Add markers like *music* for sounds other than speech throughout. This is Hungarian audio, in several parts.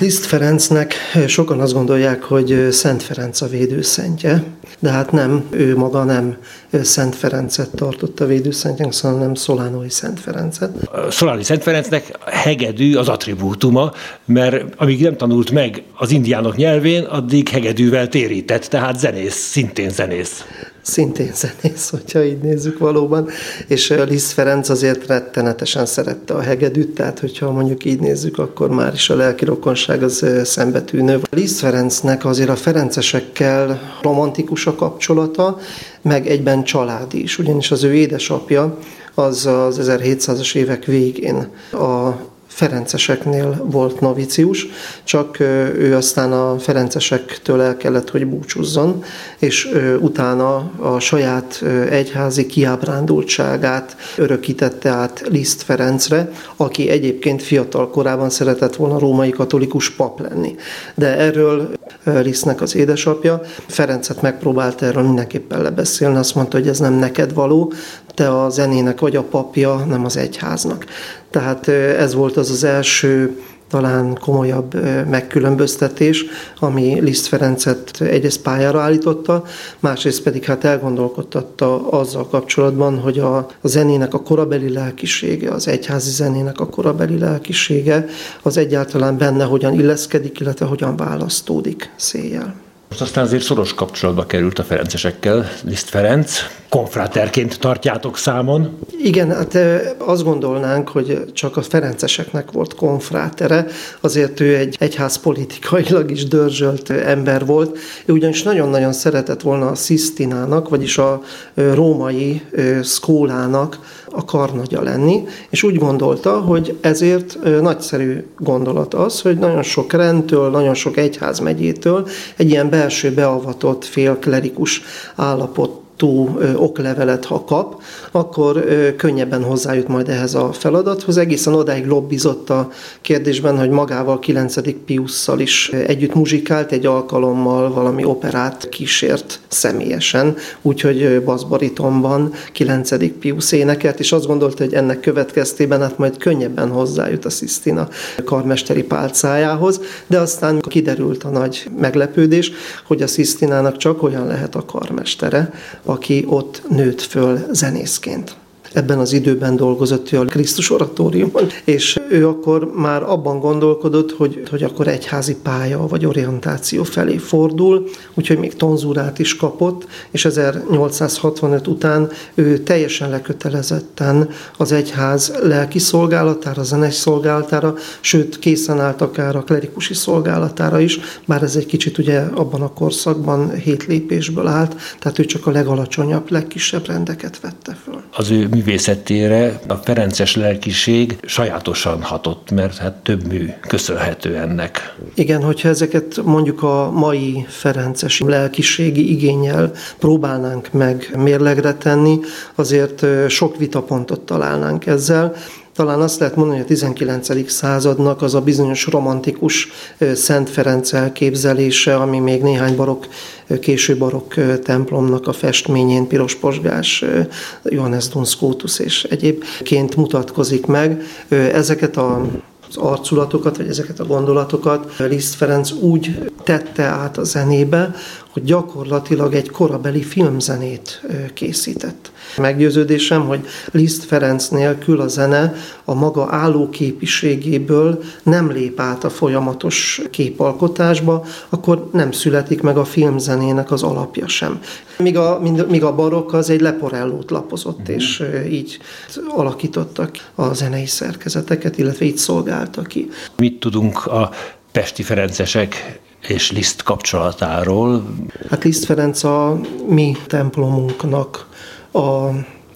Liszt Ferencnek sokan azt gondolják, hogy Szent Ferenc a védőszentje, de hát nem, ő maga nem Szent Ferencet tartotta védőszentjének, hanem nem Szolánói Szent Ferencet. A Szolánói Szent Ferencnek hegedű az attribútuma, mert amíg nem tanult meg az indiánok nyelvén, addig hegedűvel térített, tehát zenész, szintén zenész szintén zenész, hogyha így nézzük valóban, és Liszt Ferenc azért rettenetesen szerette a hegedűt, tehát hogyha mondjuk így nézzük, akkor már is a lelki rokonság az szembetűnő. Liszt Ferencnek azért a ferencesekkel romantikus a kapcsolata, meg egyben családi is, ugyanis az ő édesapja az az 1700-as évek végén a Ferenceseknél volt novicius, csak ő aztán a Ferencesektől el kellett, hogy búcsúzzon, és utána a saját egyházi kiábrándultságát örökítette át Liszt Ferencre, aki egyébként fiatal korában szeretett volna római katolikus pap lenni. De erről Lisztnek az édesapja, Ferencet megpróbált erről mindenképpen lebeszélni, azt mondta, hogy ez nem neked való, te a zenének vagy a papja, nem az egyháznak. Tehát ez volt az az első talán komolyabb megkülönböztetés, ami Liszt Ferencet egyrészt pályára állította, másrészt pedig hát elgondolkodtatta azzal kapcsolatban, hogy a, zenének a korabeli lelkisége, az egyházi zenének a korabeli lelkisége, az egyáltalán benne hogyan illeszkedik, illetve hogyan választódik széjjel. Most aztán azért szoros kapcsolatba került a Ferencesekkel, Liszt Ferenc. Konfráterként tartjátok számon? Igen, hát azt gondolnánk, hogy csak a Ferenceseknek volt konfrátere, azért ő egy egyház politikailag is dörzsölt ember volt. Ő ugyanis nagyon-nagyon szeretett volna a Szisztinának, vagyis a római szkólának a karnagya lenni, és úgy gondolta, hogy ezért nagyszerű gondolat az, hogy nagyon sok rendtől, nagyon sok egyházmegyétől egy ilyen belső beavatott félklerikus állapot tú oklevelet, ha kap, akkor könnyebben hozzájut majd ehhez a feladathoz. Egészen odáig lobbizott a kérdésben, hogy magával 9. Piusszal is együtt muzsikált, egy alkalommal valami operát kísért személyesen, úgyhogy baszbaritonban 9. Piusz énekelt, és azt gondolta, hogy ennek következtében hát majd könnyebben hozzájut a Szisztina karmesteri pálcájához, de aztán kiderült a nagy meglepődés, hogy a Szisztinának csak olyan lehet a karmestere, aki ott nőtt föl zenészként ebben az időben dolgozott ő a Krisztus oratóriumon, és ő akkor már abban gondolkodott, hogy, hogy akkor egyházi pálya vagy orientáció felé fordul, úgyhogy még tonzúrát is kapott, és 1865 után ő teljesen lekötelezetten az egyház lelki szolgálatára, zenes szolgálatára, sőt készen állt akár a klerikusi szolgálatára is, bár ez egy kicsit ugye abban a korszakban hét lépésből állt, tehát ő csak a legalacsonyabb, legkisebb rendeket vette föl. Az ő művészetére a Ferences lelkiség sajátosan hatott, mert hát több mű köszönhető ennek. Igen, hogyha ezeket mondjuk a mai Ferences lelkiségi igényel próbálnánk meg mérlegre tenni, azért sok vitapontot találnánk ezzel. Talán azt lehet mondani, hogy a 19. századnak az a bizonyos romantikus Szent Ferenc elképzelése, ami még néhány barokk, késő barokk templomnak a festményén, piros posgás, Johannes Duns Scotus és egyébként mutatkozik meg. Ezeket a az arculatokat, vagy ezeket a gondolatokat Liszt Ferenc úgy tette át a zenébe, hogy gyakorlatilag egy korabeli filmzenét készített. Meggyőződésem, hogy Liszt Ferenc nélkül a zene a maga állóképiségéből nem lép át a folyamatos képalkotásba, akkor nem születik meg a filmzenének az alapja sem. Míg a, míg a barokk az egy leporellót lapozott, mm. és így alakítottak a zenei szerkezeteket, illetve így szolgáltak ki. Mit tudunk a pesti ferencesek és Liszt kapcsolatáról? Hát Liszt Ferenc a mi templomunknak a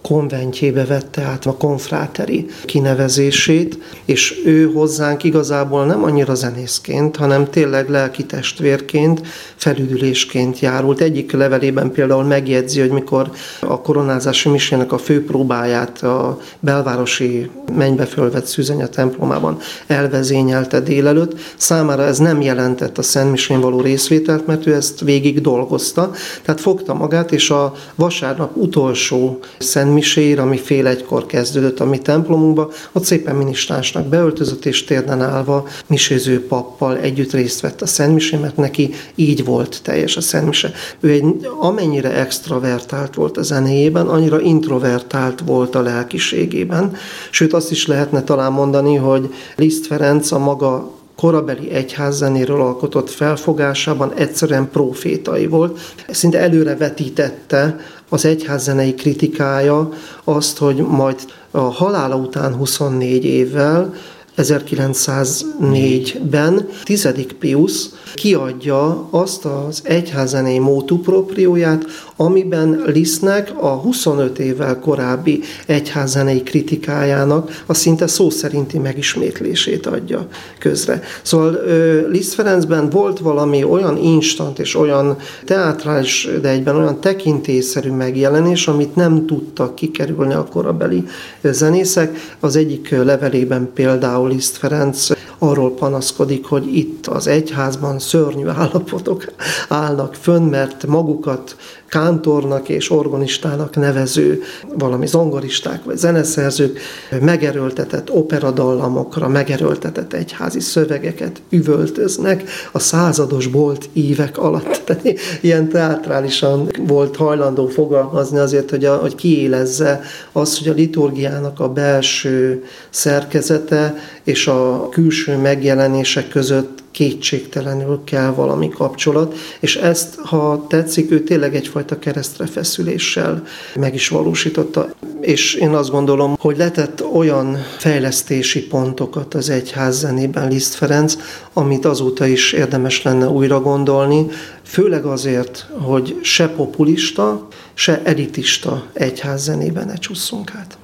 konventjébe vette át a konfráteri kinevezését, és ő hozzánk igazából nem annyira zenészként, hanem tényleg lelki testvérként, felüdülésként járult. Egyik levelében például megjegyzi, hogy mikor a koronázási misének a főpróbáját a belvárosi mennybe fölvett szűzenya templomában elvezényelte délelőtt, számára ez nem jelentett a Szent Misén való részvételt, mert ő ezt végig dolgozta. Tehát fogta magát, és a vasárnap utolsó Szent Szentmisér, ami fél egykor kezdődött a mi templomunkba, ott szépen ministránsnak beöltözött, és térden állva miséző pappal együtt részt vett a Szentmisén, mert neki így volt teljes a Szentmise. Ő egy amennyire extravertált volt a zenéjében, annyira introvertált volt a lelkiségében. Sőt, azt is lehetne talán mondani, hogy Liszt Ferenc a maga korabeli egyházzenéről alkotott felfogásában egyszerűen profétai volt. Szinte előre vetítette az egyházzenei kritikája azt, hogy majd a halála után 24 évvel 1904-ben tizedik Pius kiadja azt az egyházenei mótu proprióját, amiben Lisznek a 25 évvel korábbi egyházenei kritikájának a szinte szó szerinti megismétlését adja közre. Szóval Liszt Ferencben volt valami olyan instant és olyan teátrális, de egyben olyan tekintélyszerű megjelenés, amit nem tudtak kikerülni a korabeli zenészek. Az egyik levelében például Liszt Ferenc arról panaszkodik, hogy itt az egyházban szörnyű állapotok állnak fönn, mert magukat kántornak és organistának nevező valami zongoristák vagy zeneszerzők megerőltetett operadallamokra, megerőltetett egyházi szövegeket üvöltöznek a százados bolt évek alatt. *laughs* Tehát ilyen teátrálisan volt hajlandó fogalmazni azért, hogy, a, hogy kiélezze azt, hogy a liturgiának a belső szerkezete és a külső megjelenések között kétségtelenül kell valami kapcsolat, és ezt, ha tetszik, ő tényleg egyfajta keresztre feszüléssel meg is valósította, és én azt gondolom, hogy letett olyan fejlesztési pontokat az egyház zenében Liszt Ferenc, amit azóta is érdemes lenne újra gondolni, főleg azért, hogy se populista, se elitista egyház zenében ne csusszunk át.